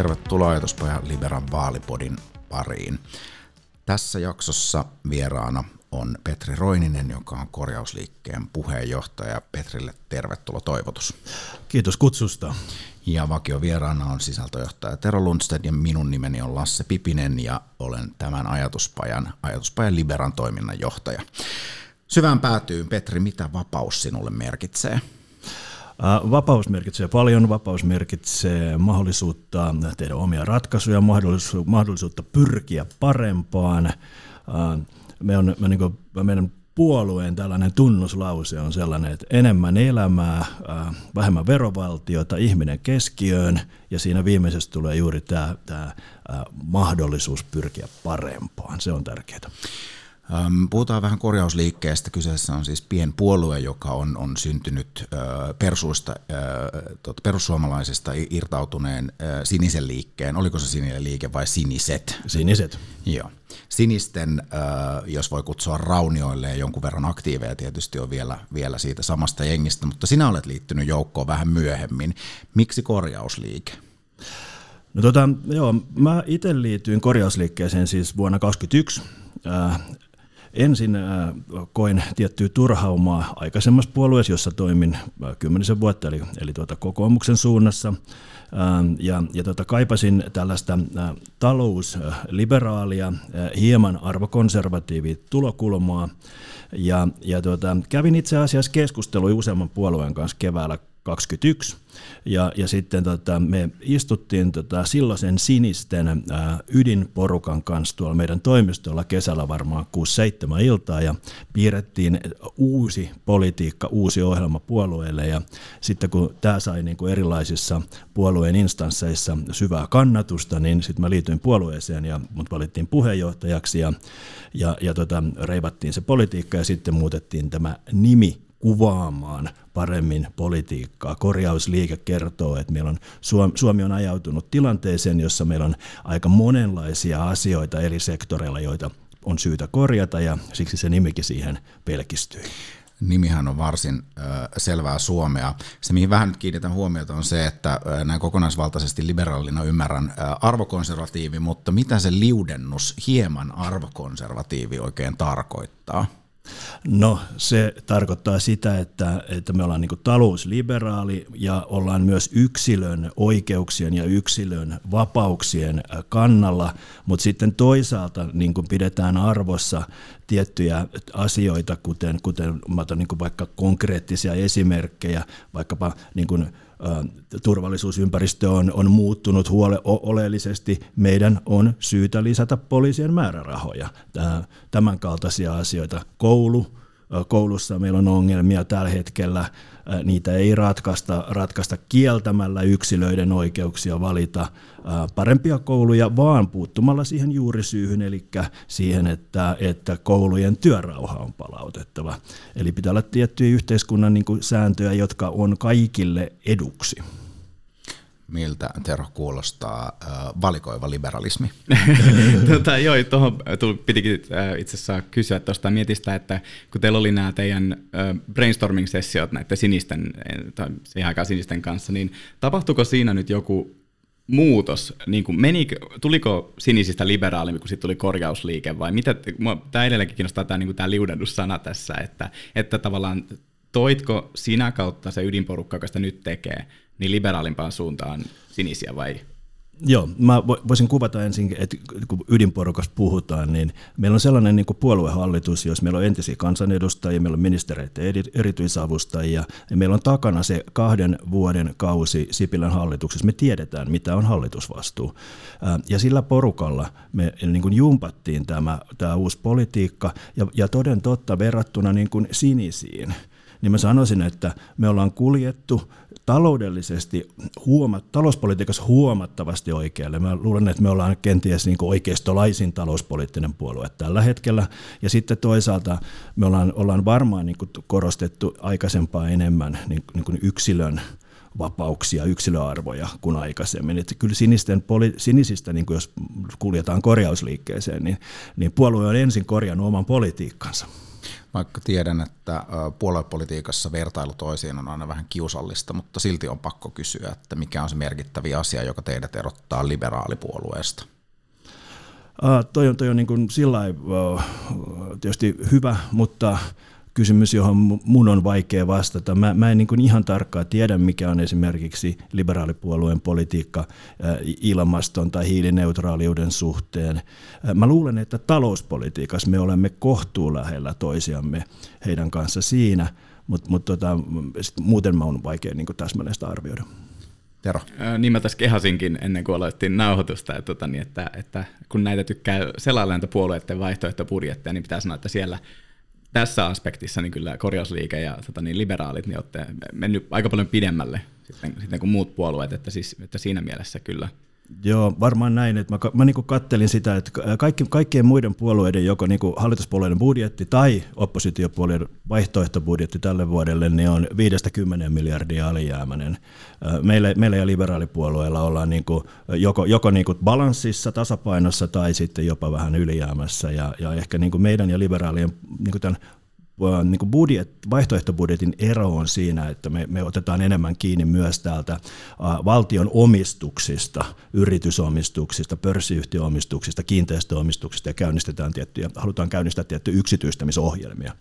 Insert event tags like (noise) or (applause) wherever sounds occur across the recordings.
tervetuloa Ajatuspoja Liberan vaalipodin pariin. Tässä jaksossa vieraana on Petri Roininen, joka on korjausliikkeen puheenjohtaja. Petrille tervetuloa toivotus. Kiitos kutsusta. Ja vakio vieraana on sisältöjohtaja Tero Lundstedt ja minun nimeni on Lasse Pipinen ja olen tämän ajatuspajan, ajatuspajan Liberan toiminnan johtaja. Syvään päätyyn, Petri, mitä vapaus sinulle merkitsee? Vapaus merkitsee paljon, vapaus merkitsee mahdollisuutta tehdä omia ratkaisuja, mahdollisuutta pyrkiä parempaan. Me on, me niin meidän puolueen tällainen tunnuslause on sellainen, että enemmän elämää, vähemmän verovaltiota, ihminen keskiöön ja siinä viimeisessä tulee juuri tämä, tämä mahdollisuus pyrkiä parempaan. Se on tärkeää. Puhutaan vähän korjausliikkeestä. Kyseessä on siis pienpuolue, joka on, on syntynyt persuista, perussuomalaisista irtautuneen sinisen liikkeen. Oliko se sininen liike vai siniset? Siniset. Joo. Sinisten, jos voi kutsua raunioille ja jonkun verran aktiiveja tietysti on vielä, vielä siitä samasta jengistä, mutta sinä olet liittynyt joukkoon vähän myöhemmin. Miksi korjausliike? No tota, joo, mä itse liityin korjausliikkeeseen siis vuonna 2021 ensin äh, koin tiettyä turhaumaa aikaisemmassa puolueessa, jossa toimin äh, kymmenisen vuotta, eli, eli tuota kokoomuksen suunnassa. Ähm, ja, ja tuota, kaipasin tällaista äh, talousliberaalia, hieman arvokonservatiivia tulokulmaa. Ja, ja tuota, kävin itse asiassa keskustelua useamman puolueen kanssa keväällä 2021 ja, ja sitten tota, me istuttiin tota, silloisen sinisten ää, ydinporukan kanssa tuolla meidän toimistolla kesällä varmaan 6-7 iltaa ja piirrettiin uusi politiikka, uusi ohjelma puolueelle. Ja sitten kun tämä sai niin kuin erilaisissa puolueen instansseissa syvää kannatusta, niin sitten mä liityin puolueeseen ja mut valittiin puheenjohtajaksi ja, ja, ja tota, reivattiin se politiikka ja sitten muutettiin tämä nimi kuvaamaan paremmin politiikkaa. Korjausliike kertoo, että meillä on, Suomi on ajautunut tilanteeseen, jossa meillä on aika monenlaisia asioita eri sektoreilla, joita on syytä korjata ja siksi se nimikin siihen pelkistyi. Nimihän on varsin selvää suomea. Se, mihin vähän nyt kiinnitän huomiota, on se, että näin kokonaisvaltaisesti liberaalina ymmärrän arvokonservatiivi, mutta mitä se liudennus hieman arvokonservatiivi oikein tarkoittaa? No se tarkoittaa sitä, että, että me ollaan niin talousliberaali ja ollaan myös yksilön oikeuksien ja yksilön vapauksien kannalla, mutta sitten toisaalta niin pidetään arvossa tiettyjä asioita, kuten, kuten mä otan niin vaikka konkreettisia esimerkkejä, vaikkapa niin turvallisuusympäristö on, on muuttunut huole, oleellisesti, meidän on syytä lisätä poliisien määrärahoja. Tämän kaltaisia asioita. Koulu, koulussa meillä on ongelmia tällä hetkellä, niitä ei ratkaista, ratkaista kieltämällä yksilöiden oikeuksia valita parempia kouluja, vaan puuttumalla siihen juurisyyhyn, eli siihen, että, että koulujen työrauha on palautettava. Eli pitää olla tiettyjä yhteiskunnan niin kuin, sääntöjä, jotka on kaikille eduksi miltä Tero kuulostaa äh, valikoiva liberalismi? (laughs) tota, joo, tuohon pitikin äh, itse asiassa kysyä tuosta mietistä, että kun teillä oli nämä teidän äh, brainstorming-sessiot näiden sinisten, tai siihen aikaan sinisten kanssa, niin tapahtuiko siinä nyt joku muutos, niin kuin menikö, tuliko sinisistä liberaalimpi, kun sitten tuli korjausliike, vai mitä, tämä edelleenkin kiinnostaa tämä, niin liudennussana tässä, että, että tavallaan toitko sinä kautta se ydinporukka, joka sitä nyt tekee, niin liberaalimpaan suuntaan sinisiä vai? Joo, mä voisin kuvata ensin, että kun ydinporukasta puhutaan, niin meillä on sellainen niin puoluehallitus, jos meillä on entisiä kansanedustajia, meillä on ministereitä erityisavustajia, ja meillä on takana se kahden vuoden kausi Sipilän hallituksessa. Me tiedetään, mitä on hallitusvastuu. Ja sillä porukalla me niin kuin jumpattiin tämä, tämä uusi politiikka, ja, ja toden totta verrattuna niin kuin sinisiin, niin mä sanoisin, että me ollaan kuljettu taloudellisesti, huoma, talouspolitiikassa huomattavasti oikealle. Mä luulen, että me ollaan kenties niin oikeistolaisin talouspoliittinen puolue tällä hetkellä. Ja sitten toisaalta me ollaan, ollaan varmaan niin korostettu aikaisempaa enemmän niin, niin yksilön vapauksia, yksilöarvoja kuin aikaisemmin. Että kyllä sinisten poli, sinisistä, niin kuin jos kuljetaan korjausliikkeeseen, niin, niin puolue on ensin korjannut oman politiikkansa. Vaikka tiedän, että puoluepolitiikassa vertailu toisiin on aina vähän kiusallista, mutta silti on pakko kysyä, että mikä on se merkittävä asia, joka teidät erottaa liberaalipuolueesta? Uh, toi on, toi on niin kuin sillä uh, tietysti hyvä, mutta kysymys, johon mun on vaikea vastata. Mä, mä en niin kuin ihan tarkkaan tiedä, mikä on esimerkiksi liberaalipuolueen politiikka ilmaston tai hiilineutraaliuden suhteen. Mä luulen, että talouspolitiikassa me olemme kohtuu lähellä toisiamme heidän kanssa siinä, mutta mut tota, muuten mä on vaikea niin täsmällistä arvioida. Tero. Niin mä tässä kehasinkin ennen kuin aloitettiin nauhoitusta, että, tota, niin, että, että kun näitä tykkää selailla puolueiden vaihtoehtobudjetteja, niin pitää sanoa, että siellä tässä aspektissa niin kyllä korjausliike ja tota, niin liberaalit niin olette mennyt aika paljon pidemmälle sitten, sitten kuin muut puolueet, että, siis, että siinä mielessä kyllä – Joo, varmaan näin. Että mä mä niin kattelin sitä, että kaikki, kaikkien muiden puolueiden, joko niin hallituspuolueiden budjetti tai oppositiopuolueiden vaihtoehtobudjetti tälle vuodelle, niin on 50 miljardia alijäämäinen. Meillä, meillä ja liberaalipuolueilla ollaan niin kuin joko, joko niin kuin balanssissa, tasapainossa tai sitten jopa vähän ylijäämässä. Ja, ja ehkä niin meidän ja liberaalien niin tämän niin kuin budjet, vaihtoehtobudjetin ero on siinä, että me, me otetaan enemmän kiinni myös täältä valtion omistuksista, yritysomistuksista, pörssiyhtiöomistuksista, kiinteistöomistuksista ja käynnistetään tiettyjä, halutaan käynnistää tiettyjä yksityistämisohjelmia.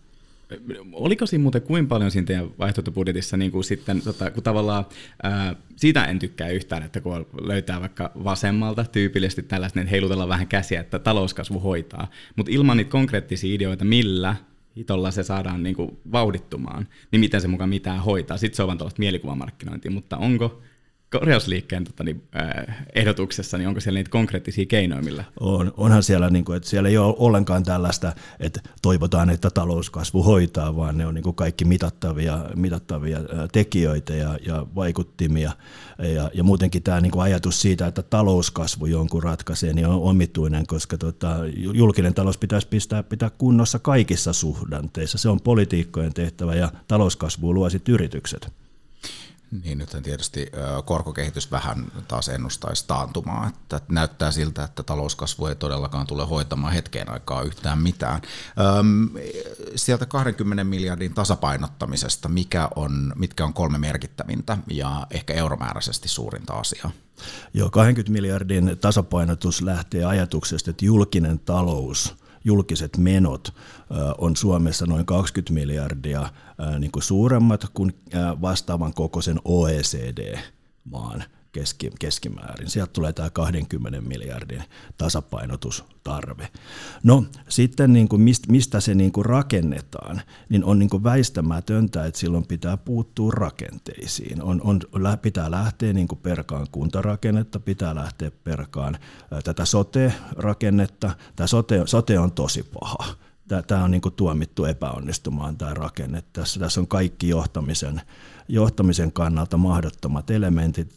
Oliko siinä muuten kuin paljon siinä teidän vaihtoehtobudjetissa, niin kuin sitten, tota, kun tavallaan ää, siitä en tykkää yhtään, että kun löytää vaikka vasemmalta tyypillisesti tällaista, että heilutellaan vähän käsiä, että talouskasvu hoitaa, mutta ilman niitä konkreettisia ideoita, millä hitolla se saadaan niin kuin vauhdittumaan, niin miten se mukaan mitään hoitaa. Sitten se on vaan tuollaista mielikuvamarkkinointia, mutta onko korjausliikkeen tota, niin, äh, ehdotuksessa, niin onko siellä niitä konkreettisia keinoja millä? On, onhan siellä, niin kuin, että siellä ei ole ollenkaan tällaista, että toivotaan, että talouskasvu hoitaa, vaan ne on niin kuin kaikki mitattavia, mitattavia tekijöitä ja, ja vaikuttimia. Ja, ja muutenkin tämä niin kuin ajatus siitä, että talouskasvu jonkun ratkaisee, niin on omituinen, koska tota, julkinen talous pitäisi pistää, pitää kunnossa kaikissa suhdanteissa. Se on politiikkojen tehtävä ja talouskasvu luo sitten yritykset. Niin nyt tietysti korkokehitys vähän taas ennustaisi taantumaa, että näyttää siltä, että talouskasvu ei todellakaan tule hoitamaan hetkeen aikaa yhtään mitään. Sieltä 20 miljardin tasapainottamisesta, mikä on, mitkä on kolme merkittävintä ja ehkä euromääräisesti suurinta asiaa? Joo, 20 miljardin tasapainotus lähtee ajatuksesta, että julkinen talous – julkiset menot on Suomessa noin 20 miljardia niin kuin suuremmat kuin vastaavan kokoisen OECD-maan keski, keskimäärin. Sieltä tulee tämä 20 miljardin tasapainotustarve. No sitten niin kuin mistä, mistä se niin kuin rakennetaan, niin on niin kuin väistämätöntä, että silloin pitää puuttua rakenteisiin. On, on, pitää lähteä niin kuin perkaan kuntarakennetta, pitää lähteä perkaan tätä sote-rakennetta. Tämä sote, sote on tosi paha tämä on niin tuomittu epäonnistumaan tämä rakenne. Tässä, tässä on kaikki johtamisen, johtamisen kannalta mahdottomat elementit.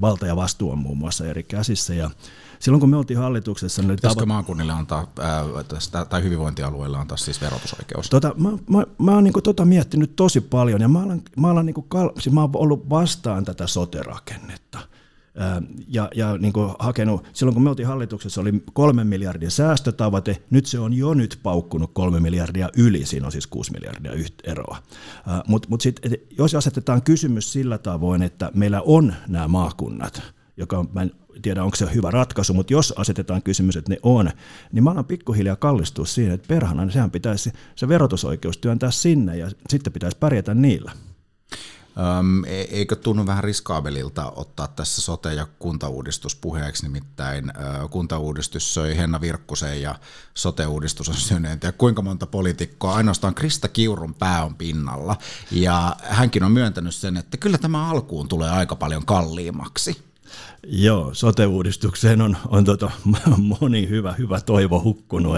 Valta ja vastuu on muun muassa eri käsissä. Ja silloin kun me oltiin hallituksessa... Niin Pitäisikö tavo- maakunnille antaa, ää, tai hyvinvointialueille antaa siis verotusoikeus? Tota, mä, mä, mä oon niin tota miettinyt tosi paljon ja mä olen, mä olen, niin kuin, siis mä olen ollut vastaan tätä sote-rakennetta – ja, ja niin kuin hakenut, silloin kun me oltiin hallituksessa, oli kolmen miljardin säästötavoite, nyt se on jo nyt paukkunut kolme miljardia yli, siinä on siis kuusi miljardia eroa. Mutta mut sitten, jos asetetaan kysymys sillä tavoin, että meillä on nämä maakunnat, joka mä en tiedä, onko se hyvä ratkaisu, mutta jos asetetaan kysymys, että ne on, niin mä alan pikkuhiljaa kallistua siihen, että perhana, niin sehän pitäisi se verotusoikeus työntää sinne ja sitten pitäisi pärjätä niillä. Öm, e, eikö tunnu vähän riskaabelilta ottaa tässä sote- ja kuntauudistus puheeksi, nimittäin ö, kuntauudistus söi Henna Virkkusen ja sote-uudistus on syöneet ja kuinka monta poliitikkoa, ainoastaan Krista Kiurun pää on pinnalla. Ja hänkin on myöntänyt sen, että kyllä tämä alkuun tulee aika paljon kalliimmaksi. Joo, sote-uudistukseen on, on tota, (laughs) moni hyvä, hyvä toivo hukkunut,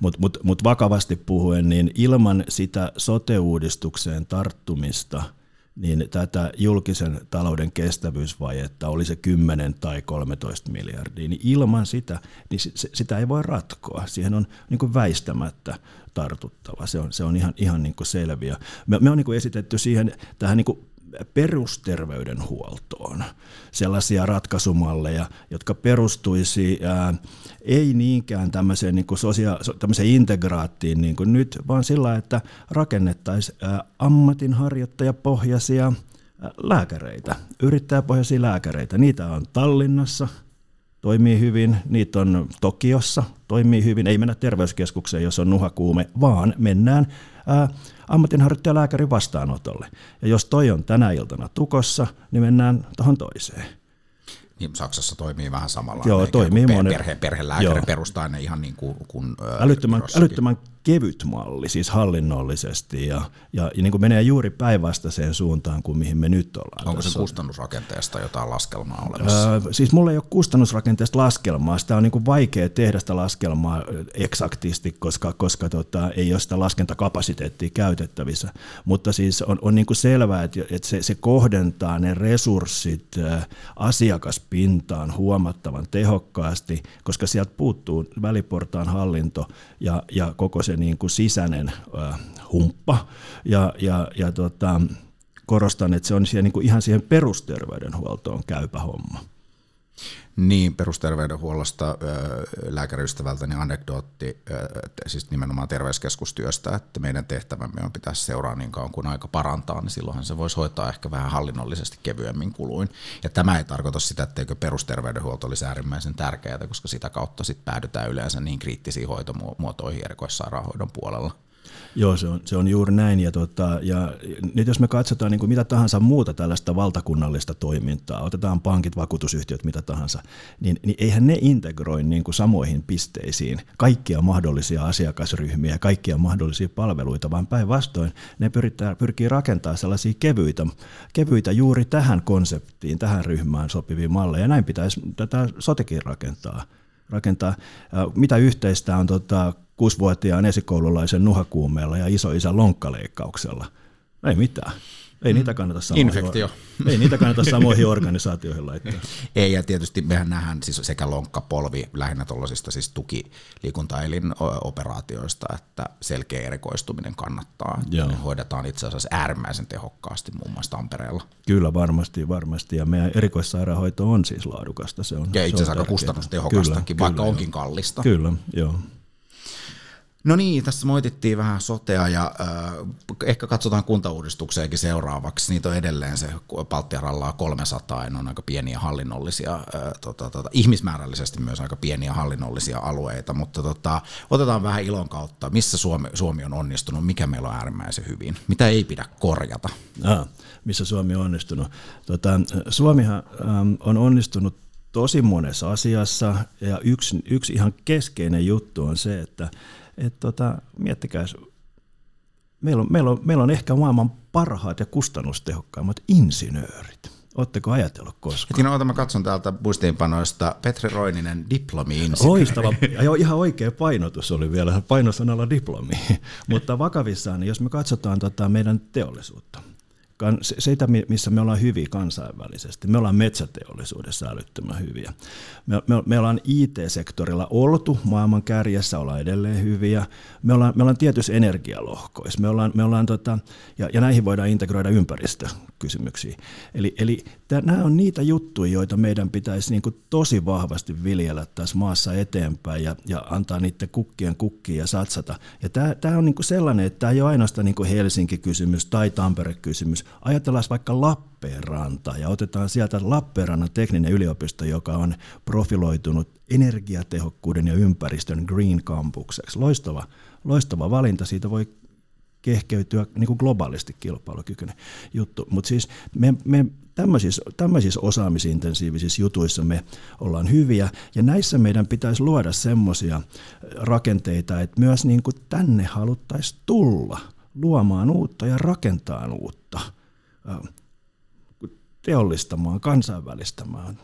mutta mut, mut vakavasti puhuen, niin ilman sitä sote-uudistukseen tarttumista – niin tätä julkisen talouden kestävyysvajetta, oli se 10 tai 13 miljardia, niin ilman sitä, niin sitä ei voi ratkoa. Siihen on niin kuin väistämättä tartuttava. Se on, se on ihan, ihan niin kuin selviä. Me, me on niin kuin esitetty siihen tähän niin kuin perusterveydenhuoltoon sellaisia ratkaisumalleja, jotka perustuisi ää, ei niinkään tämmöiseen, niin kuin sosia- tämmöiseen integraattiin niin kuin nyt, vaan sillä, että rakennettaisiin ammatinharjoittajapohjaisia lääkäreitä, yrittäjäpohjaisia lääkäreitä. Niitä on Tallinnassa, toimii hyvin, niitä on Tokiossa, toimii hyvin. Ei mennä terveyskeskukseen, jos on nuhakuume, vaan mennään ää, ammatinharjoittajalääkärin vastaanotolle. Ja jos toi on tänä iltana tukossa, niin mennään tuohon toiseen. Niin Saksassa toimii vähän samalla. Joo, toimii monen. Perhe, perhelääkäri perustaa ne ihan niin kuin, kuin älyttömän, älyttömän kevyt malli, siis hallinnollisesti, ja, ja, ja niin kuin menee juuri päinvastaiseen suuntaan kuin mihin me nyt ollaan. Onko se kustannusrakenteesta jotain laskelmaa olemassa? Öö, siis mulla ei ole kustannusrakenteesta laskelmaa, sitä on niin kuin vaikea tehdä sitä laskelmaa eksaktisti, koska, koska tota, ei ole sitä laskentakapasiteettia käytettävissä, mutta siis on, on niin kuin selvää, että, että se, se kohdentaa ne resurssit asiakaspintaan huomattavan tehokkaasti, koska sieltä puuttuu väliportaan hallinto ja, ja koko se niin kuin sisäinen humppa. Ja, ja, ja tota, korostan, että se on siellä niin kuin ihan siihen perusterveydenhuoltoon käypä homma. Niin, perusterveydenhuollosta lääkäriystävältäni anekdootti, siis nimenomaan terveyskeskustyöstä, että meidän tehtävämme on pitäisi seuraa niin kauan kuin aika parantaa, niin silloinhan se voisi hoitaa ehkä vähän hallinnollisesti kevyemmin kuluin. Ja tämä ei tarkoita sitä, etteikö perusterveydenhuolto olisi äärimmäisen tärkeää, koska sitä kautta sitten päädytään yleensä niin kriittisiin hoitomuotoihin erikoissairaanhoidon puolella. Joo, se on, se on juuri näin. Ja, tota, ja nyt jos me katsotaan niin kuin mitä tahansa muuta tällaista valtakunnallista toimintaa, otetaan pankit, vakuutusyhtiöt, mitä tahansa, niin, niin eihän ne integroi niin kuin samoihin pisteisiin kaikkia mahdollisia asiakasryhmiä, kaikkia mahdollisia palveluita, vaan päinvastoin ne pyritään, pyrkii rakentaa sellaisia kevyitä, kevyitä juuri tähän konseptiin, tähän ryhmään sopivia malleja. Ja näin pitäisi tätä sotekin rakentaa rakentaa. Mitä yhteistä on tota, kuusivuotiaan esikoululaisen nuhakuumeella ja isoisän lonkkaleikkauksella? Ei mitään. Ei niitä kannata samoihin, Infektio. Ei niitä kannata samoihin organisaatioihin laittaa. (laughs) Ei, ja tietysti mehän nähdään siis sekä lonkkapolvi lähinnä tuollaisista siis tukiliikuntaelin operaatioista, että selkeä erikoistuminen kannattaa. Joo. Ne hoidetaan itse asiassa äärimmäisen tehokkaasti muun muassa Tampereella. Kyllä, varmasti, varmasti. Ja meidän erikoissairaanhoito on siis laadukasta. Se on, ja itse asiassa aika kustannustehokastakin, kyllä, vaikka kyllä, onkin kallista. Kyllä, joo. No niin, tässä moitittiin vähän sotea ja äh, ehkä katsotaan kuntauudistukseakin seuraavaksi. Niitä on edelleen se Palttiaralla 300 ja ne on aika pieniä hallinnollisia, äh, tota, tota, ihmismäärällisesti myös aika pieniä hallinnollisia alueita, mutta tota, otetaan vähän ilon kautta, missä Suomi, Suomi on onnistunut, mikä meillä on äärimmäisen hyvin, mitä ei pidä korjata. Ah, missä Suomi on onnistunut? Tota, Suomihan ähm, on onnistunut tosi monessa asiassa ja yksi, yksi ihan keskeinen juttu on se, että et tota, miettikää, meillä on, meillä, on, meillä on ehkä maailman parhaat ja kustannustehokkaimmat insinöörit. Oletteko ajatellut koskaan? Hetkinen, oota, mä katson täältä muistiinpanoista. Petri Roininen, diplomi-insinööri. Loistava, ja ihan oikea painotus oli vielä, painosanalla diplomi. (laughs) Mutta vakavissaan, niin jos me katsotaan tota meidän teollisuutta, sitä, missä me ollaan hyviä kansainvälisesti. Me ollaan metsäteollisuudessa älyttömän hyviä. Me, me, me ollaan IT-sektorilla oltu maailman kärjessä, ollaan edelleen hyviä. Me ollaan, me ollaan tietyissä energialohkoissa. Me ollaan, me ollaan tota, ja, ja näihin voidaan integroida ympäristökysymyksiä. Eli, eli tää, nämä on niitä juttuja, joita meidän pitäisi niin kuin tosi vahvasti viljellä tässä maassa eteenpäin ja, ja antaa niiden kukkien kukkia ja satsata. Ja tämä, on niin kuin sellainen, että tämä ei ole ainoastaan niin kuin Helsinki-kysymys tai Tampere-kysymys, Ajatellaan vaikka Lappeenranta ja otetaan sieltä Lappeenrannan tekninen yliopisto, joka on profiloitunut energiatehokkuuden ja ympäristön Green Campukseksi. Loistava, loistava valinta, siitä voi kehkeytyä niin kuin globaalisti kilpailukykyinen juttu. Mutta siis me, me tämmöisissä, tämmöisissä osaamisintensiivisissä jutuissa me ollaan hyviä, ja näissä meidän pitäisi luoda semmoisia rakenteita, että myös niin kuin tänne haluttaisiin tulla luomaan uutta ja rakentaa uutta teollistamaan, kansainvälistämään.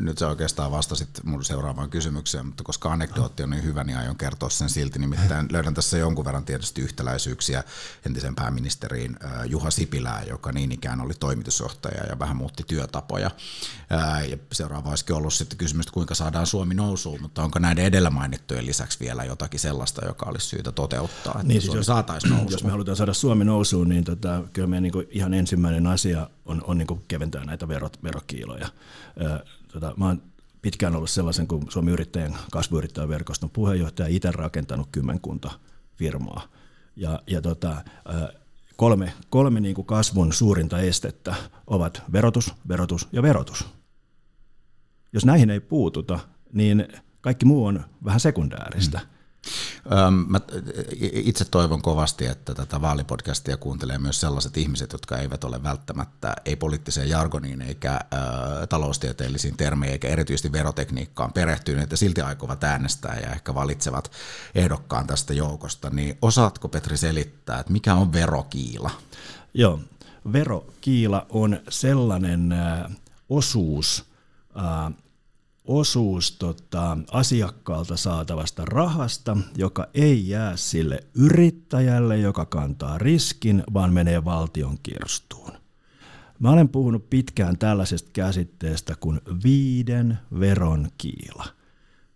Nyt sä oikeastaan vastasit mun seuraavaan kysymykseen, mutta koska anekdootti on niin hyvä, niin aion kertoa sen silti. Nimittäin löydän tässä jonkun verran tietysti yhtäläisyyksiä entisen pääministeriin Juha Sipilää, joka niin ikään oli toimitusjohtaja ja vähän muutti työtapoja. Ja seuraava olisikin ollut sitten kysymys, että kuinka saadaan Suomi nousuun, mutta onko näiden edellä mainittujen lisäksi vielä jotakin sellaista, joka olisi syytä toteuttaa, että niin, siis Suomi jos, saataisiin nousuun? Jos me halutaan saada Suomi nousuun, niin tota, kyllä meidän niin ihan ensimmäinen asia on, on niin keventää näitä verot, verokiiloja tota, mä oon pitkään ollut sellaisen kuin Suomen yrittäjän kasvuyrittäjäverkoston puheenjohtaja, itse rakentanut kymmenkunta firmaa. Ja, ja tota, kolme, kolme niin kuin kasvun suurinta estettä ovat verotus, verotus ja verotus. Jos näihin ei puututa, niin kaikki muu on vähän sekundääristä. Mm. Mä itse toivon kovasti, että tätä vaalipodcastia kuuntelee myös sellaiset ihmiset, jotka eivät ole välttämättä ei poliittiseen jargoniin eikä ä, taloustieteellisiin termeihin eikä erityisesti verotekniikkaan perehtyneet ja silti aikovat äänestää ja ehkä valitsevat ehdokkaan tästä joukosta. Niin osaatko Petri selittää, että mikä on verokiila? Joo, verokiila on sellainen osuus, osuus tota, asiakkaalta saatavasta rahasta, joka ei jää sille yrittäjälle, joka kantaa riskin, vaan menee valtion kirstuun. Mä olen puhunut pitkään tällaisesta käsitteestä kuin viiden veron kiila.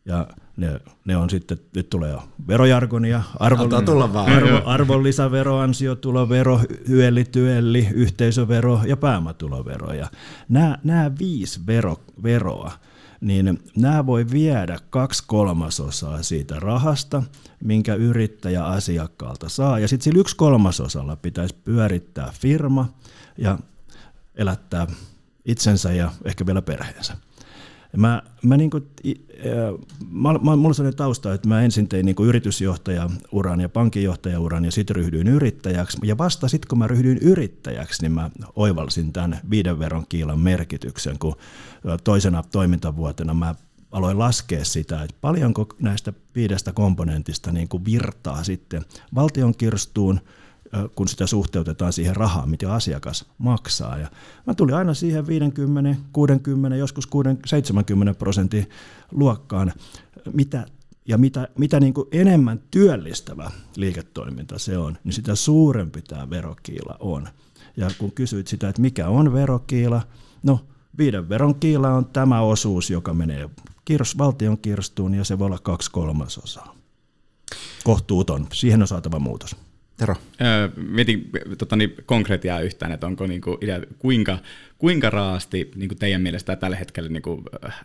Ja ne, ne on sitten, nyt tulee jo verojargonia, arvon, tulla vaan. arvo, arvonlisävero, ansiotulovero, hyellityelli, yhteisövero ja pääomatulovero. Ja nämä, nämä viisi vero, veroa – niin nämä voi viedä kaksi kolmasosaa siitä rahasta, minkä yrittäjä asiakkaalta saa. Ja sitten sillä yksi kolmasosalla pitäisi pyörittää firma ja elättää itsensä ja ehkä vielä perheensä. Mä, mä niinku, mä, mä, mulla sellainen tausta, että mä ensin tein niinku yritysjohtajauran ja pankinjohtajauran ja sitten ryhdyin yrittäjäksi. Ja vasta sitten kun mä ryhdyin yrittäjäksi, niin mä oivalsin tämän viiden veron kiilan merkityksen, kun toisena toimintavuotena mä aloin laskea sitä, että paljonko näistä viidestä komponentista niin kuin virtaa sitten valtion kirstuun, kun sitä suhteutetaan siihen rahaan, mitä asiakas maksaa. Ja mä tulin aina siihen 50, 60, joskus 60, 70 prosentin luokkaan, mitä ja mitä, mitä niin kuin enemmän työllistävä liiketoiminta se on, niin sitä suurempi tämä verokiila on. Ja kun kysyit sitä, että mikä on verokiila, no viiden veron kiila on tämä osuus, joka menee kirs, valtion kirstuun ja se voi olla kaksi kolmasosaa. Kohtuuton, siihen on saatava muutos. Tero? Öö, mietin tota, niin, konkretiaa yhtään, että onko niin kuin, idea, kuinka, kuinka raasti niin kuin teidän mielestä tällä hetkellä niin kuin,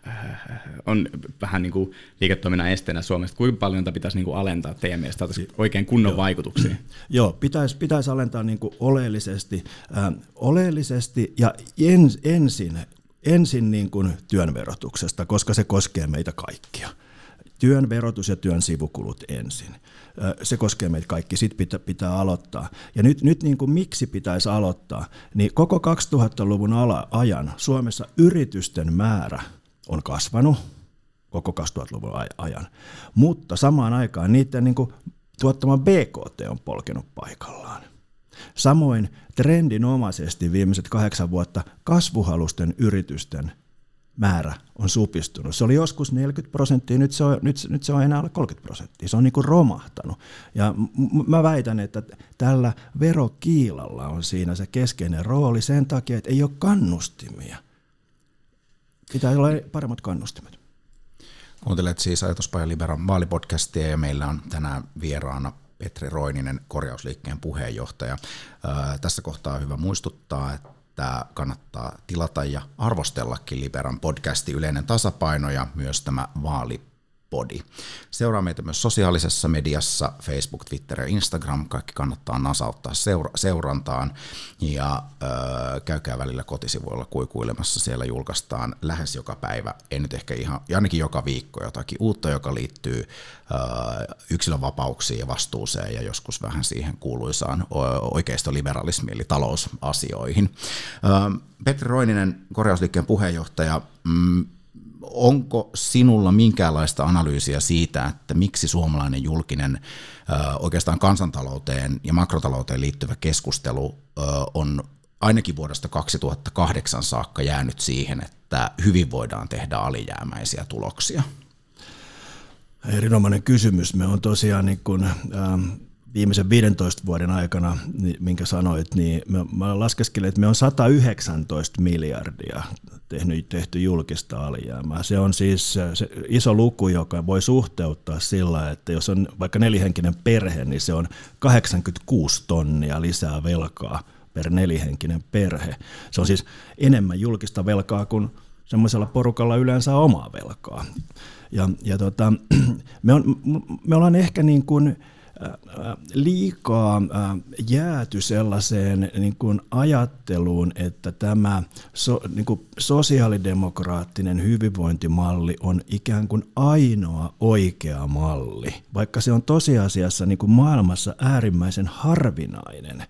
äh, on vähän niin kuin, liiketoiminnan esteenä Suomessa, kuinka paljon tätä pitäisi niin kuin, alentaa teidän mielestä, oikein kunnon Joo. vaikutuksia? (clears throat) Joo, pitäisi, pitäisi alentaa niin kuin, oleellisesti, äh, oleellisesti ja ens, ensin, ensin niin kuin, työn verotuksesta, koska se koskee meitä kaikkia työn verotus ja työn sivukulut ensin. Se koskee meitä kaikki, sitten pitää, pitää aloittaa. Ja nyt, nyt niin kuin miksi pitäisi aloittaa, niin koko 2000-luvun ala, ajan Suomessa yritysten määrä on kasvanut, koko 2000-luvun ajan, mutta samaan aikaan niiden niin kuin tuottama BKT on polkenut paikallaan. Samoin trendinomaisesti viimeiset kahdeksan vuotta kasvuhalusten yritysten määrä on supistunut. Se oli joskus 40 prosenttia, nyt se on, nyt, nyt se on enää alle 30 prosenttia. Se on niin kuin romahtanut. Ja m- mä väitän, että tällä verokiilalla on siinä se keskeinen rooli sen takia, että ei ole kannustimia. Pitää olla paremmat kannustimet. Kuuntelet siis Ajatuspaja Liberan vaalipodcastia ja meillä on tänään vieraana Petri Roininen, korjausliikkeen puheenjohtaja. Ää, tässä kohtaa on hyvä muistuttaa, että että kannattaa tilata ja arvostellakin Liberan podcasti Yleinen tasapaino ja myös tämä vaali Podi. Seuraa meitä myös sosiaalisessa mediassa, Facebook, Twitter ja Instagram. Kaikki kannattaa nasauttaa seura- seurantaan. Ja öö, käykää välillä kotisivuilla kuikuilemassa. Siellä julkaistaan lähes joka päivä, ei nyt ehkä ihan, ainakin joka viikko jotakin uutta, joka liittyy öö, yksilönvapauksiin ja vastuuseen ja joskus vähän siihen kuuluisaan oikeistoliberalismiin eli talousasioihin. Öö, Petri Roininen, korjausliikkeen puheenjohtaja, mm, onko sinulla minkäänlaista analyysiä siitä, että miksi suomalainen julkinen oikeastaan kansantalouteen ja makrotalouteen liittyvä keskustelu on ainakin vuodesta 2008 saakka jäänyt siihen, että hyvin voidaan tehdä alijäämäisiä tuloksia? Erinomainen kysymys. Me on tosiaan niin kuin, ähm, viimeisen 15 vuoden aikana, niin, minkä sanoit, niin me, mä laskeskelin, että me on 119 miljardia tehty, tehty julkista alijäämää. Se on siis se iso luku, joka voi suhteuttaa sillä, että jos on vaikka nelihenkinen perhe, niin se on 86 tonnia lisää velkaa per nelihenkinen perhe. Se on siis enemmän julkista velkaa kuin semmoisella porukalla yleensä omaa velkaa. Ja, ja tota, (clears throat) me, on, me ollaan ehkä niin kuin, liikaa jääty sellaiseen niin kuin ajatteluun, että tämä so, niin kuin sosiaalidemokraattinen hyvinvointimalli on ikään kuin ainoa oikea malli, vaikka se on tosiasiassa niin kuin maailmassa äärimmäisen harvinainen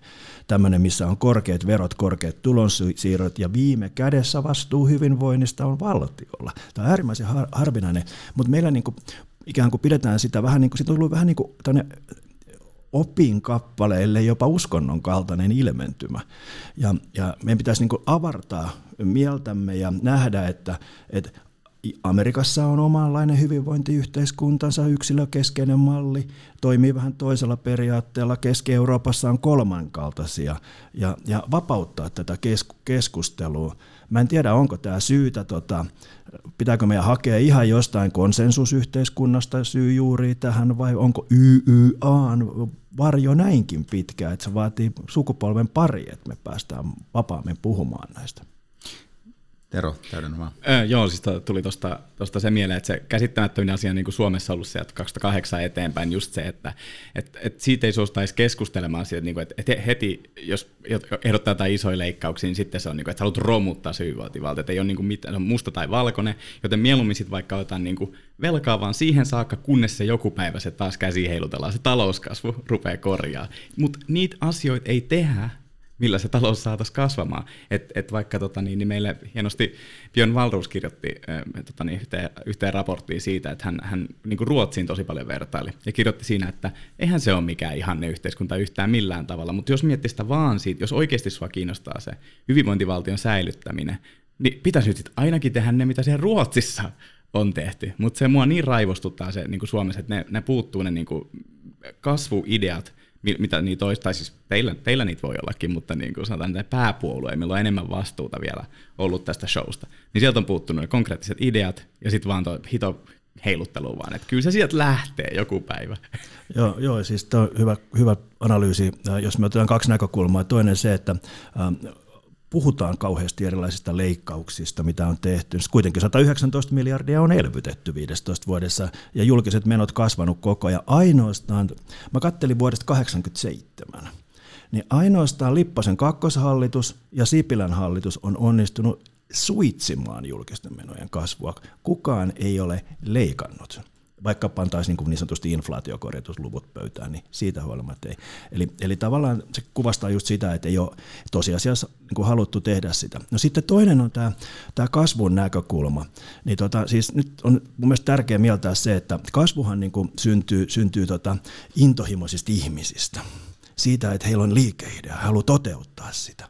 tämmöinen, missä on korkeat verot, korkeat tulonsiirrot ja viime kädessä vastuu hyvinvoinnista on valtiolla. Tämä on äärimmäisen har- harvinainen, mutta meillä niin kuin, ikään kuin pidetään sitä vähän niin kuin, siitä on vähän niin kuin opin kappaleille jopa uskonnon kaltainen ilmentymä. Ja, ja meidän pitäisi niin avartaa mieltämme ja nähdä, että, että Amerikassa on omanlainen hyvinvointiyhteiskuntansa, yksilökeskeinen malli, toimii vähän toisella periaatteella, Keski-Euroopassa on kolmankaltaisia, ja, ja vapauttaa tätä keskustelua. Mä en tiedä, onko tämä syytä, tota, pitääkö meidän hakea ihan jostain konsensusyhteiskunnasta syy juuri tähän, vai onko YYAn varjo näinkin pitkä, että se vaatii sukupolven pari, että me päästään vapaammin puhumaan näistä. Tero, täydennä vaan. Öö, joo, siis tuli tuosta se mieleen, että se käsittämättömin asia niin kuin Suomessa ollut se, että 2008 eteenpäin just se, että et, et siitä ei suostaisi keskustelemaan siitä, niin kuin, että et heti, jos ehdottaa jotain isoja leikkauksia, niin sitten se on, niin kuin, että haluat romuttaa se hyvinvointivaltio, että ei ole niin kuin mitään, se on musta tai valkoinen, joten mieluummin sitten vaikka otetaan niin kuin velkaa vaan siihen saakka, kunnes se joku päivä se taas käsi heilutellaan, se talouskasvu rupeaa korjaa. Mutta niitä asioita ei tehdä, millä se talous saataisiin kasvamaan. Et, et vaikka tota, niin, niin meille hienosti Björn Valruus kirjoitti tota, niin, yhteen, yhteen raporttiin siitä, että hän, hän niin kuin Ruotsiin tosi paljon vertaili ja kirjoitti siinä, että eihän se ole mikään ihanne yhteiskunta yhtään millään tavalla, mutta jos miettii sitä vaan siitä, jos oikeasti sua kiinnostaa se hyvinvointivaltion säilyttäminen, niin pitäisi nyt ainakin tehdä ne, mitä siellä Ruotsissa on tehty. Mutta se mua niin raivostuttaa se niin kuin Suomessa, että ne, ne puuttuu ne niin kuin kasvuideat, mitä niitä olisi, tai siis teillä, teillä niitä voi ollakin, mutta niin kuin sanotaan, että pääpuolue, millä on enemmän vastuuta vielä ollut tästä showsta, niin sieltä on puuttunut ne konkreettiset ideat, ja sitten vaan tuo hito heiluttelu vaan, että kyllä se sieltä lähtee joku päivä. (laughs) Joo, joo siis tämä on hyvä, hyvä analyysi. Jos me otetaan kaksi näkökulmaa. Toinen se, että puhutaan kauheasti erilaisista leikkauksista, mitä on tehty. Kuitenkin 119 miljardia on elvytetty 15 vuodessa ja julkiset menot kasvanut koko ajan. Ainoastaan, mä kattelin vuodesta 1987, niin ainoastaan Lippasen kakkoshallitus ja Sipilän hallitus on onnistunut suitsimaan julkisten menojen kasvua. Kukaan ei ole leikannut vaikka pantaisiin niin, niin sanotusti inflaatiokorjatusluvut pöytään, niin siitä huolimatta ei. Eli, eli tavallaan se kuvastaa just sitä, että ei ole tosiasiassa niin kuin haluttu tehdä sitä. No sitten toinen on tämä, tämä kasvun näkökulma. Niin tota, siis nyt on mun mielestä tärkeää mieltää se, että kasvuhan niin kuin syntyy, syntyy tota intohimoisista ihmisistä. Siitä, että heillä on liikeidea, he haluavat toteuttaa sitä.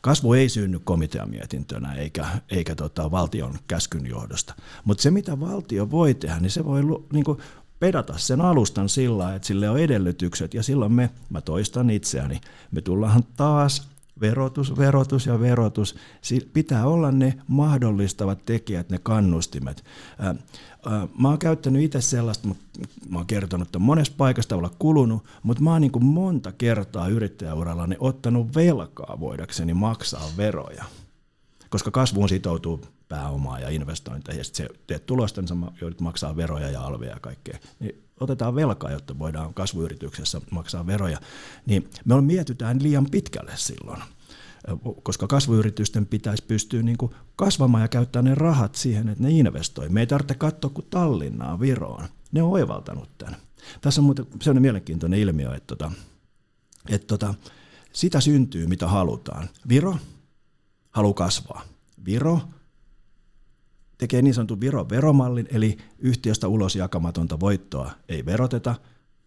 Kasvu ei synny komiteamietintönä eikä, eikä tota valtion käskyn johdosta. Mutta se, mitä valtio voi tehdä, niin se voi niin kuin pedata sen alustan sillä, että sille on edellytykset. Ja silloin me, mä toistan itseäni, me tullaan taas verotus, verotus ja verotus. Pitää olla ne mahdollistavat tekijät, ne kannustimet. Mä oon käyttänyt itse sellaista, mä oon kertonut, että monessa paikassa olla kulunut, mutta mä oon niin kuin monta kertaa yrittäjäurallani ottanut velkaa voidakseni maksaa veroja. Koska kasvuun sitoutuu pääomaa ja investointeja, ja sitten teet tulosta, niin sä joudut maksaa veroja ja alveja ja kaikkea. Niin otetaan velkaa, jotta voidaan kasvuyrityksessä maksaa veroja. Niin me mietitään liian pitkälle silloin koska kasvuyritysten pitäisi pystyä niin kuin kasvamaan ja käyttää ne rahat siihen, että ne investoi. Me ei tarvitse katsoa kuin Tallinnaa Viroon. Ne on oivaltanut tämän. Tässä on muuten sellainen mielenkiintoinen ilmiö, että, tota, että tota, sitä syntyy, mitä halutaan. Viro haluaa kasvaa. Viro tekee niin sanotun Viron veromallin, eli yhtiöstä ulos jakamatonta voittoa ei veroteta –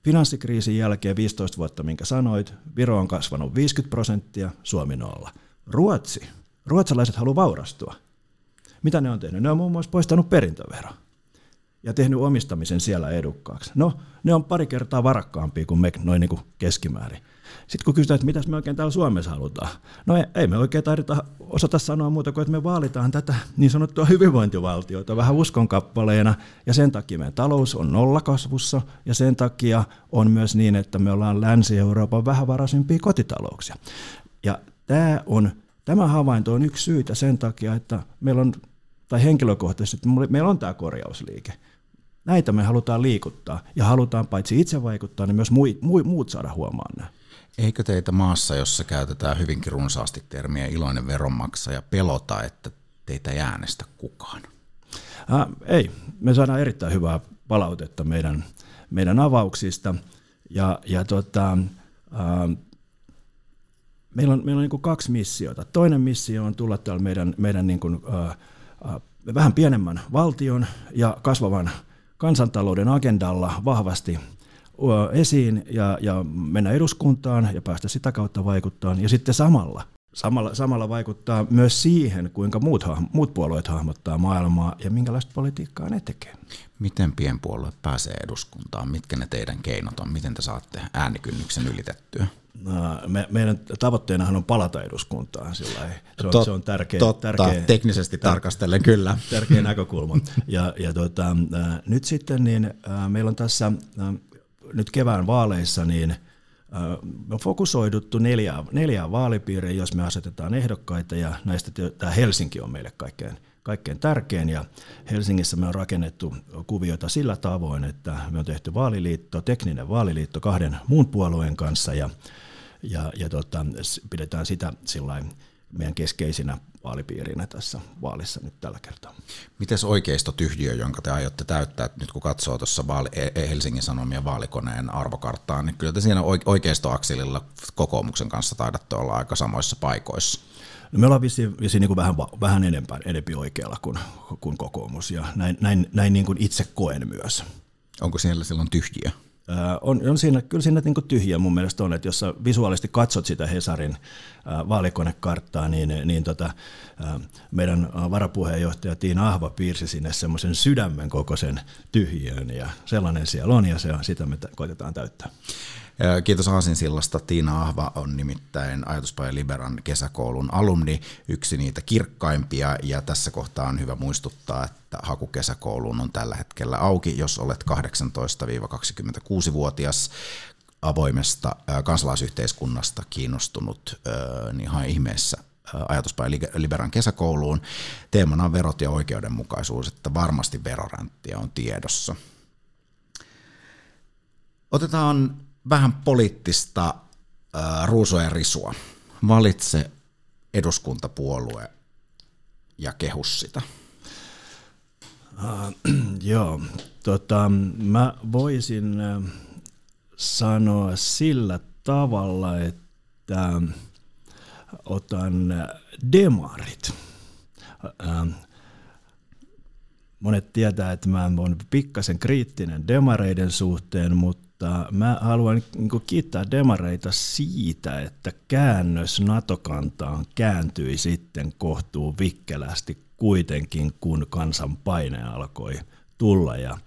Finanssikriisin jälkeen 15 vuotta, minkä sanoit, Viro on kasvanut 50 prosenttia, Suomi nolla. Ruotsi. Ruotsalaiset haluaa vaurastua. Mitä ne on tehnyt? Ne on muun muassa poistanut perintövero ja tehnyt omistamisen siellä edukkaaksi. No, ne on pari kertaa varakkaampia kuin me noin niin kuin keskimäärin. Sitten kun kysytään, että mitä me oikein täällä Suomessa halutaan, no ei, ei me oikein taideta osata sanoa muuta kuin, että me vaalitaan tätä niin sanottua hyvinvointivaltiota vähän uskonkappaleena, ja sen takia meidän talous on nollakasvussa, ja sen takia on myös niin, että me ollaan Länsi-Euroopan vähävaraisimpia kotitalouksia. Ja tämä, on, tämä havainto on yksi syytä sen takia, että meillä on, tai henkilökohtaisesti, meillä on tämä korjausliike. Näitä me halutaan liikuttaa, ja halutaan paitsi itse vaikuttaa, niin myös muut saada huomaan nämä. Eikö teitä maassa, jossa käytetään hyvinkin runsaasti termiä iloinen veronmaksaja, pelota, että teitä ei äänestä kukaan? Äh, ei. Me saadaan erittäin hyvää palautetta meidän, meidän avauksista. Ja, ja tota, äh, meillä on, meillä on niin kaksi missiota. Toinen missio on tulla täällä meidän, meidän niin kuin, äh, äh, vähän pienemmän valtion ja kasvavan kansantalouden agendalla vahvasti esiin ja, ja mennä eduskuntaan ja päästä sitä kautta vaikuttaa. Ja sitten samalla, samalla, samalla vaikuttaa myös siihen, kuinka muut, muut puolueet hahmottaa maailmaa ja minkälaista politiikkaa ne tekee. Miten pienpuolue pääsee eduskuntaan? Mitkä ne teidän keinot on? Miten te saatte äänikynnyksen ylitettyä? No, me, meidän tavoitteenahan on palata eduskuntaan. Sillä se, on, Tot, se on tärkeä, totta, tärkeä, teknisesti tär, tarkastellen kyllä. Tärkeä näkökulma. Ja, ja tota, nyt sitten niin, meillä on tässä nyt kevään vaaleissa, niin me on fokusoiduttu neljään, neljään vaalipiiriä, jos me asetetaan ehdokkaita, ja näistä tämä Helsinki on meille kaikkein, kaikkein tärkein, ja Helsingissä me on rakennettu kuvioita sillä tavoin, että me on tehty vaaliliitto, tekninen vaaliliitto kahden muun puolueen kanssa, ja, ja, ja tota, pidetään sitä sillä meidän keskeisinä vaalipiirinä tässä vaalissa nyt tällä kertaa. Miten oikeistotyhjiö, jonka te aiotte täyttää, nyt kun katsoo tuossa vaali, e- e- Helsingin Sanomien vaalikoneen arvokarttaa, niin kyllä te siinä oikeistoakselilla kokoomuksen kanssa taidatte olla aika samoissa paikoissa. No me ollaan vissiin, vissiin niin kuin vähän, vähän enempää, enempi oikealla kuin, kuin kokoomus, ja näin, näin, näin niin kuin itse koen myös. Onko siellä silloin tyhjiä? On, on siinä, kyllä siinä niin tyhjiä mun mielestä on, että jos sä visuaalisesti katsot sitä Hesarin vaalikonekarttaa, niin, niin tota, meidän varapuheenjohtaja Tiina Ahva piirsi sinne semmoisen sydämen kokoisen tyhjön ja sellainen siellä on ja se, sitä me koitetaan täyttää. Kiitos Aasinsillasta. Tiina Ahva on nimittäin Ajatuspaja Liberan kesäkoulun alumni, yksi niitä kirkkaimpia, ja tässä kohtaa on hyvä muistuttaa, että haku kesäkouluun on tällä hetkellä auki, jos olet 18-26-vuotias avoimesta kansalaisyhteiskunnasta kiinnostunut, niin hae ihmeessä ajatuspaja Liberan kesäkouluun. Teemana on verot ja oikeudenmukaisuus, että varmasti veroränttiä on tiedossa. Otetaan vähän poliittista äh, ruusua ja risua. Valitse eduskuntapuolue ja kehus sitä. Uh, (clears throat) joo, tota, mä voisin sanoa sillä tavalla, että otan demarit. Uh, monet tietää, että mä olen pikkasen kriittinen demareiden suhteen, mutta mutta mä haluan niin kiittää demareita siitä, että käännös NATO-kantaan kääntyi sitten kohtuu vikkelästi kuitenkin, kun kansan paine alkoi tulla ja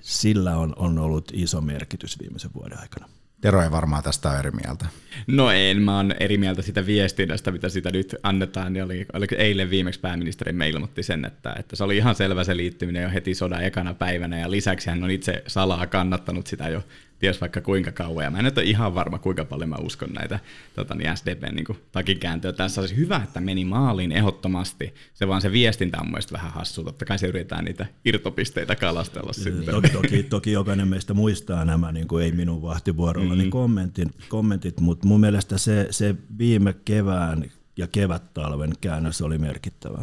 sillä on, on ollut iso merkitys viimeisen vuoden aikana. Tero ei varmaan tästä ole eri mieltä. No en, mä oon eri mieltä sitä viestinnästä, mitä sitä nyt annetaan. Niin oli, oli eilen viimeksi pääministeri me ilmoitti sen, että, että se oli ihan selvä se liittyminen jo heti sodan ekana päivänä, ja lisäksi hän on itse salaa kannattanut sitä jo ties vaikka kuinka kauan. Ja mä en nyt ole ihan varma, kuinka paljon mä uskon näitä tota, niin SDPn niin takikääntöjä. Tässä olisi hyvä, että meni maaliin ehdottomasti. Se vaan se viestintä on mielestäni vähän hassu. Totta kai se yritetään niitä irtopisteitä kalastella sitten. Toki, toki, toki jokainen meistä muistaa nämä, niin kuin ei minun vahtivuorolla, mm. niin kommentit, kommentit mutta mun mielestä se, se viime kevään ja kevät-talven käännös oli merkittävä.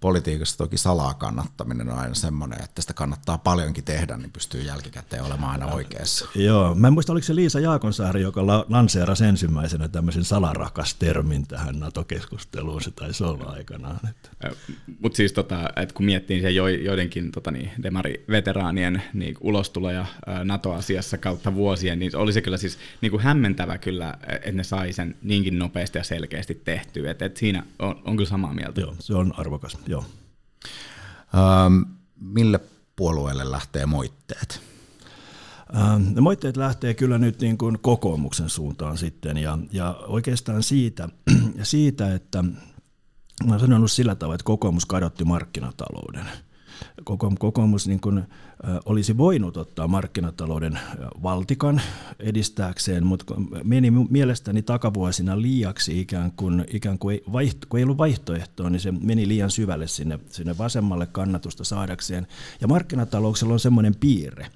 Politiikassa toki salaa kannattaminen on aina semmoinen, että sitä kannattaa paljonkin tehdä, niin pystyy jälkikäteen olemaan aina oikeassa. Joo, mä en muista, oliko se Liisa Jaakonsaari, joka lanseerasi ensimmäisenä tämmöisen salarakas termin tähän NATO-keskusteluun, se taisi olla aikanaan. Mutta siis tota, että kun miettii se joidenkin tota niin, demari-veteraanien niin ulostuloja NATO-asiassa kautta vuosien, niin oli se kyllä siis niin kuin hämmentävä kyllä, että ne sai sen niinkin nopeasti ja selkeästi tehtyä. että et siinä on, on kyllä samaa mieltä. Joo, se on arvokas, joo. Ähm, mille puolueelle lähtee moitteet? Ähm, moitteet lähtee kyllä nyt niin kuin kokoomuksen suuntaan sitten ja, ja oikeastaan siitä, (clears throat) siitä, että mä olen sanonut sillä tavalla, että kokoomus kadotti markkinatalouden – kokoomus niin kuin, olisi voinut ottaa markkinatalouden valtikan edistääkseen, mutta meni mielestäni takavuosina liiaksi ikään kuin, ikään kuin ei, vaihto, kun ei ollut vaihtoehtoa, niin se meni liian syvälle sinne, sinne vasemmalle kannatusta saadakseen. Ja markkinatalouksella on semmoinen piirre,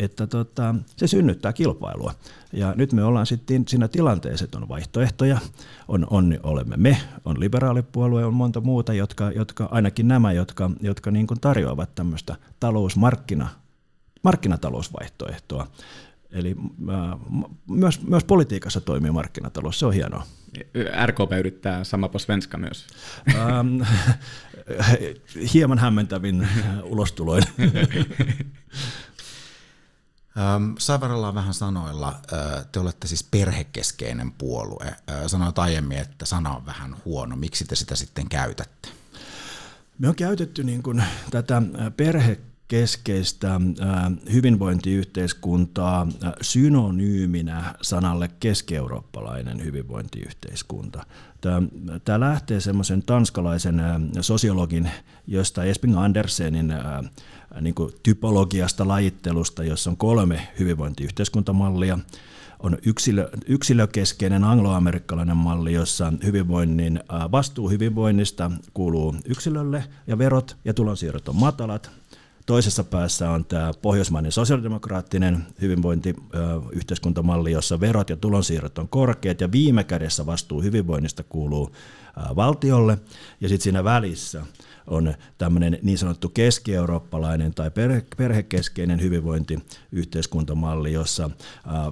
että tota, se synnyttää kilpailua. Ja nyt me ollaan sitten siinä tilanteessa, että on vaihtoehtoja, on, on, olemme me, on liberaalipuolue, on monta muuta, jotka, jotka ainakin nämä, jotka, jotka niin kuin tarjoavat tämmöistä talousmarkkina, markkinatalousvaihtoehtoa. Eli äh, myös, myös politiikassa toimii markkinatalous, se on hienoa. RKP yrittää sama på svenska myös. Ähm, (laughs) hieman hämmentävin ulostuloin. (laughs) Saivarellaan vähän sanoilla. Te olette siis perhekeskeinen puolue. Sanoit aiemmin, että sana on vähän huono. Miksi te sitä sitten käytätte? Me on käytetty niin kuin tätä perhekeskeistä hyvinvointiyhteiskuntaa synonyyminä sanalle keski-eurooppalainen hyvinvointiyhteiskunta. Tämä lähtee semmoisen tanskalaisen sosiologin, josta Esping Andersenin niin kuin typologiasta, lajittelusta, jossa on kolme hyvinvointiyhteiskuntamallia. On yksilö, yksilökeskeinen angloamerikkalainen malli, jossa hyvinvoinnin, vastuu hyvinvoinnista kuuluu yksilölle ja verot ja tulonsiirrot on matalat. Toisessa päässä on tämä pohjoismainen sosiaalidemokraattinen hyvinvointiyhteiskuntamalli, jossa verot ja tulonsiirrot on korkeat ja viime kädessä vastuu hyvinvoinnista kuuluu valtiolle. Ja sitten siinä välissä on tämmöinen niin sanottu keski-eurooppalainen tai perhe, perhekeskeinen hyvinvointiyhteiskuntamalli, jossa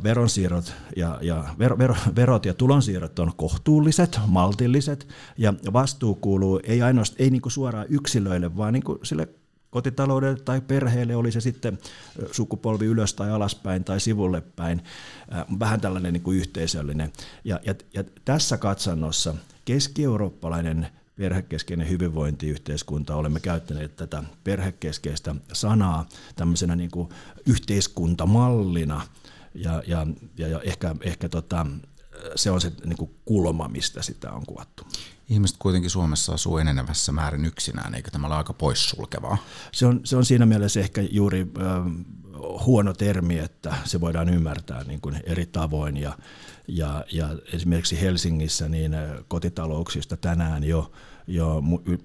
veronsiirrot ja, ja ver, ver, verot ja tulonsiirrot on kohtuulliset, maltilliset ja vastuu kuuluu ei ainoastaan ei niin kuin suoraan yksilöille, vaan niin kuin sille kotitaloudelle tai perheelle, oli se sitten sukupolvi ylös tai alaspäin tai sivulle päin, vähän tällainen niin kuin yhteisöllinen. Ja, ja, ja tässä katsannossa keski-eurooppalainen perhekeskeinen hyvinvointiyhteiskunta, olemme käyttäneet tätä perhekeskeistä sanaa tämmöisenä niin kuin yhteiskuntamallina, ja, ja, ja, ja ehkä, ehkä tota, se on se niin kuin kulma, mistä sitä on kuvattu. Ihmiset kuitenkin Suomessa asuu enenevässä määrin yksinään, eikö tämä ole aika poissulkevaa? Se on, se on siinä mielessä ehkä juuri äh, huono termi, että se voidaan ymmärtää niin kuin eri tavoin. Ja, ja, ja esimerkiksi Helsingissä niin kotitalouksista tänään jo, jo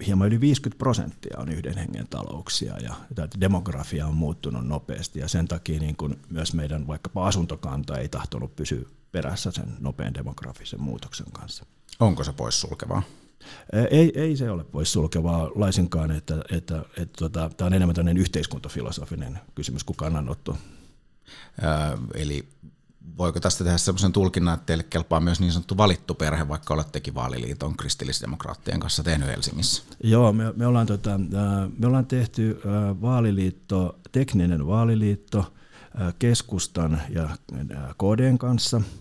hieman yli 50 prosenttia on yhden hengen talouksia ja demografia on muuttunut nopeasti ja sen takia niin kuin myös meidän vaikkapa asuntokanta ei tahtonut pysyä perässä sen nopean demografisen muutoksen kanssa. Onko se poissulkevaa? Ei, ei se ole poissulkevaa laisinkaan, että, että, että, että tota, tämä on enemmän tämmöinen yhteiskuntafilosofinen kysymys kuin kannanotto. Ää, eli voiko tästä tehdä sellaisen tulkinnan, että teille kelpaa myös niin sanottu valittu perhe, vaikka olettekin vaaliliiton kristillisdemokraattien kanssa tehnyt Helsingissä? Joo, me, me, ollaan, tota, me ollaan tehty vaaliliitto, tekninen vaaliliitto keskustan ja KDn kanssa –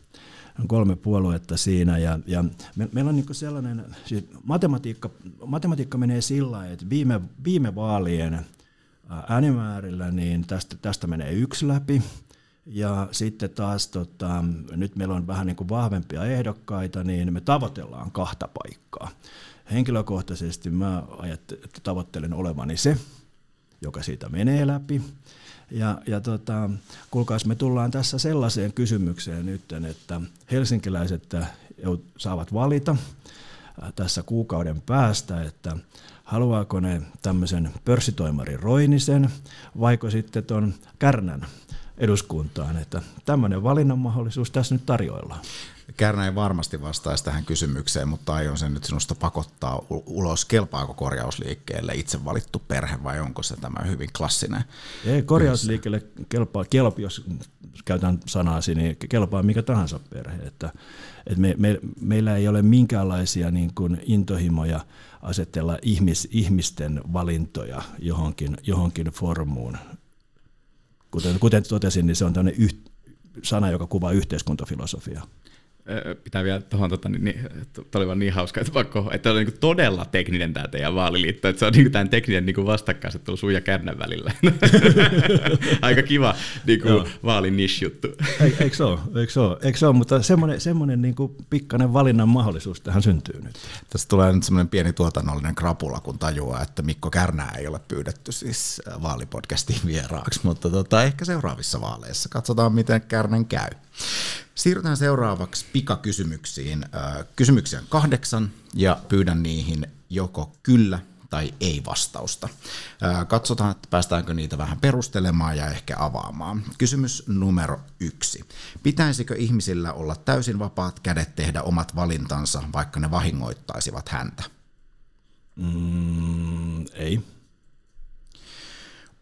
on kolme puoluetta siinä ja, ja me, meillä on niin sellainen, siis matematiikka, matematiikka menee sillä että viime, viime vaalien äänimäärillä niin tästä, tästä menee yksi läpi ja sitten taas tota, nyt meillä on vähän niin vahvempia ehdokkaita, niin me tavoitellaan kahta paikkaa. Henkilökohtaisesti mä ajattelen, että tavoittelen olevani se, joka siitä menee läpi. Ja, ja tota, kuulkaas, me tullaan tässä sellaiseen kysymykseen nyt, että helsinkiläiset äh, saavat valita äh, tässä kuukauden päästä, että haluaako ne tämmöisen pörssitoimarin Roinisen, vaiko sitten tuon Kärnän eduskuntaan. Että tämmöinen valinnan mahdollisuus tässä nyt tarjoillaan. Kärnä ei varmasti vastaisi tähän kysymykseen, mutta aion sen nyt sinusta pakottaa ulos. Kelpaako korjausliikkeelle itse valittu perhe vai onko se tämä hyvin klassinen? Ei, korjausliikkeelle kelpaa, kelp, jos käytän sanasi, niin kelpaa mikä tahansa perhe. Että, että me, me, meillä ei ole minkäänlaisia niin kuin intohimoja asetella ihmis, ihmisten valintoja johonkin, johonkin formuun. Kuten, kuten totesin, niin se on tämmöinen yh, sana, joka kuvaa yhteiskuntafilosofiaa pitää vielä tuohon, tota, niin, niin, oli vaan niin hauska, että, pakko, että oli niin todella tekninen tämä teidän vaaliliitto, että se on niin tämän tekninen niin vastakkainasettelu sun ja Kärnän välillä. (laughs) Aika kiva niin kuin, vaalin niche-juttu. Eikö se ole? Eikö se ole? Eikö se ole? Mutta semmoinen, semmoinen niin kuin pikkainen valinnan mahdollisuus tähän syntyy nyt. Tässä tulee nyt semmoinen pieni tuotannollinen krapula, kun tajuaa, että Mikko Kärnää ei ole pyydetty siis vaalipodcastiin vieraaksi, mutta tota, ehkä seuraavissa vaaleissa. Katsotaan, miten Kärnen käy. Siirrytään seuraavaksi pikakysymyksiin. Kysymyksiä on kahdeksan ja pyydän niihin joko kyllä tai ei vastausta. Katsotaan, että päästäänkö niitä vähän perustelemaan ja ehkä avaamaan. Kysymys numero yksi. Pitäisikö ihmisillä olla täysin vapaat kädet tehdä omat valintansa, vaikka ne vahingoittaisivat häntä? Mm, ei.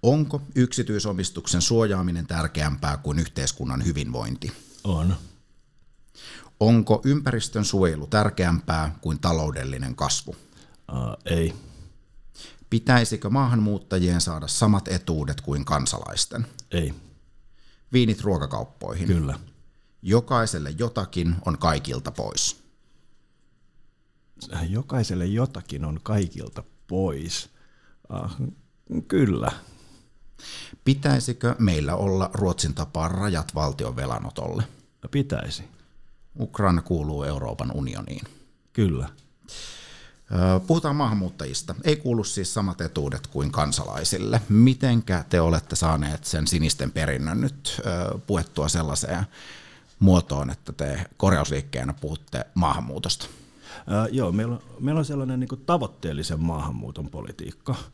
Onko yksityisomistuksen suojaaminen tärkeämpää kuin yhteiskunnan hyvinvointi? On. Onko ympäristön suojelu tärkeämpää kuin taloudellinen kasvu? Uh, ei. Pitäisikö maahanmuuttajien saada samat etuudet kuin kansalaisten? Ei. Viinit ruokakauppoihin? Kyllä. Jokaiselle jotakin on kaikilta pois. Jokaiselle jotakin on kaikilta pois. Uh, kyllä. Pitäisikö meillä olla Ruotsin tapaan rajat valtion velanotolle? No pitäisi. Ukraina kuuluu Euroopan unioniin. Kyllä. Puhutaan maahanmuuttajista. Ei kuulu siis samat etuudet kuin kansalaisille. Mitenkä te olette saaneet sen sinisten perinnön nyt puettua sellaiseen muotoon, että te korjausliikkeenä puhutte maahanmuutosta? Äh, joo, meillä on, meillä on sellainen niin tavoitteellisen maahanmuuton politiikka –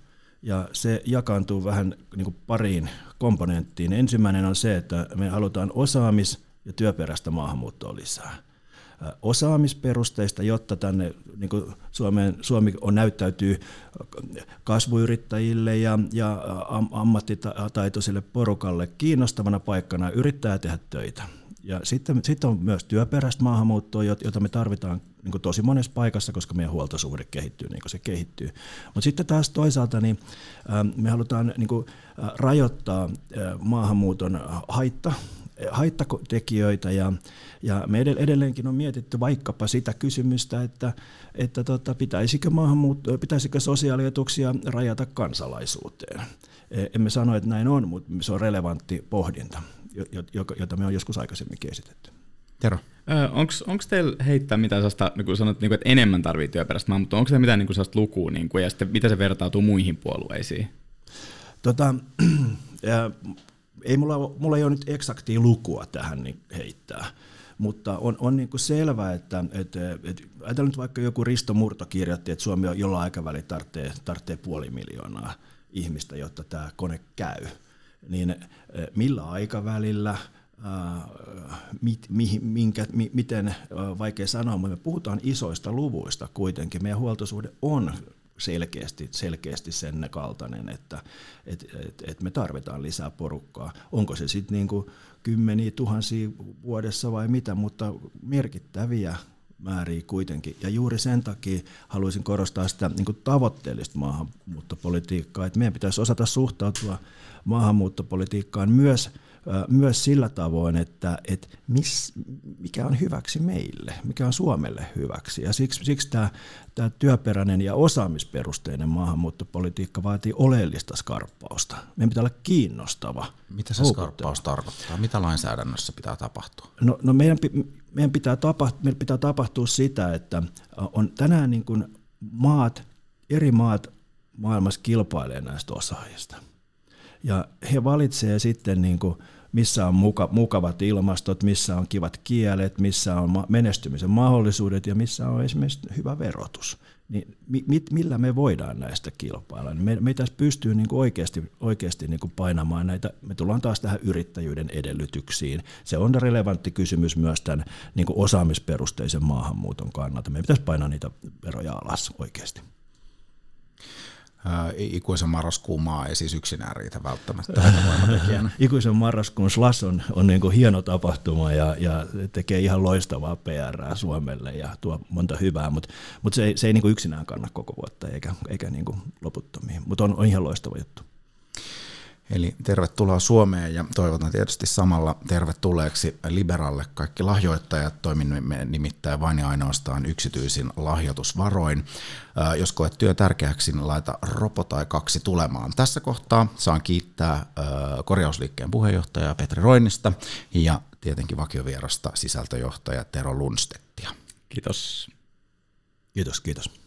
ja se jakaantuu vähän niin kuin pariin komponenttiin. Ensimmäinen on se, että me halutaan osaamis- ja työperäistä maahanmuuttoa lisää. Osaamisperusteista, jotta tänne niin kuin Suomeen, Suomi on näyttäytyy kasvuyrittäjille ja, ja ammattitaitoisille porukalle kiinnostavana paikkana yrittää tehdä töitä. Ja sitten, sitten on myös työperäistä maahanmuuttoa, jota me tarvitaan niin tosi monessa paikassa, koska meidän huoltosuhde kehittyy niin kuin se kehittyy. Mutta sitten taas toisaalta niin, me halutaan niin kuin, rajoittaa maahanmuuton haitta, haittatekijöitä ja, ja me edelleenkin on mietitty vaikkapa sitä kysymystä, että, että tota, pitäisikö, maahanmuutto, pitäisikö sosiaalietuksia rajata kansalaisuuteen. E, emme sano, että näin on, mutta se on relevantti pohdinta jota me on joskus aikaisemmin esitetty. Tero. Onko teillä heittää mitään sellaista, niin kuin sanot, niin kuin, että enemmän tarvitsee työperäistä mutta onko teillä mitään niin kuin sellaista lukua, niin kuin, ja sitten miten se vertautuu muihin puolueisiin? Tota, (clears throat) ja, ei mulla, mulla ei ole nyt eksaktia lukua tähän niin heittää, mutta on, on niin kuin selvää, että, että, että ajatellaan nyt vaikka joku Risto Murto kirjoitti, että Suomi on jollain aikavälillä tarvitsee, tarvitsee puoli miljoonaa ihmistä, jotta tämä kone käy niin eh, millä aikavälillä, mit, mi, minkä, mi, miten, vaikea sanoa, mutta me puhutaan isoista luvuista kuitenkin. Meidän huoltosuhde on selkeästi, selkeästi sen kaltainen, että et, et, et me tarvitaan lisää porukkaa. Onko se sitten niinku kymmeniä tuhansia vuodessa vai mitä, mutta merkittäviä määriä kuitenkin. Ja juuri sen takia haluaisin korostaa sitä niin kuin tavoitteellista maahanmuuttopolitiikkaa, että meidän pitäisi osata suhtautua maahanmuuttopolitiikkaan myös, myös sillä tavoin, että, että miss, mikä on hyväksi meille, mikä on Suomelle hyväksi. Ja siksi, siksi tämä, tämä työperäinen ja osaamisperusteinen maahanmuuttopolitiikka vaatii oleellista skarppausta. Meidän pitää olla kiinnostava. Mitä se skarppaus tarkoittaa? Mitä lainsäädännössä pitää tapahtua? No, no meidän, meidän, pitää tapahtua, meidän pitää tapahtua sitä, että on tänään niin kuin maat, eri maat maailmassa kilpailee näistä osaajista – ja he valitsevat sitten niin kuin missä on muka, mukavat ilmastot, missä on kivat kielet, missä on menestymisen mahdollisuudet ja missä on esimerkiksi hyvä verotus niin mi, millä me voidaan näistä kilpailla? Me, me pitäisi pystyä niin kuin oikeasti, oikeasti niin kuin painamaan näitä, me tullaan taas tähän yrittäjyyden edellytyksiin. Se on relevantti kysymys myös tämän niin kuin osaamisperusteisen maahanmuuton kannalta. Me pitäisi painaa niitä veroja alas oikeasti ikuisen marraskuun maa ei siis yksinään riitä välttämättä (laughs) ikuisen marraskuun Slas on, on niin hieno tapahtuma ja, ja tekee ihan loistavaa PR Suomelle ja tuo monta hyvää, mutta, mutta se ei, se ei niin yksinään kanna koko vuotta eikä, eikä niin loputtomiin, mutta on, on ihan loistava juttu. Eli tervetuloa Suomeen ja toivotan tietysti samalla tervetulleeksi Liberalle kaikki lahjoittajat. Toimimme nimittäin vain ja ainoastaan yksityisin lahjoitusvaroin. Jos koet työ tärkeäksi, niin laita ropo tai kaksi tulemaan. Tässä kohtaa saan kiittää korjausliikkeen puheenjohtajaa Petri Roinista ja tietenkin vakiovierasta sisältöjohtaja Tero Lunstettia. Kiitos. Kiitos, kiitos.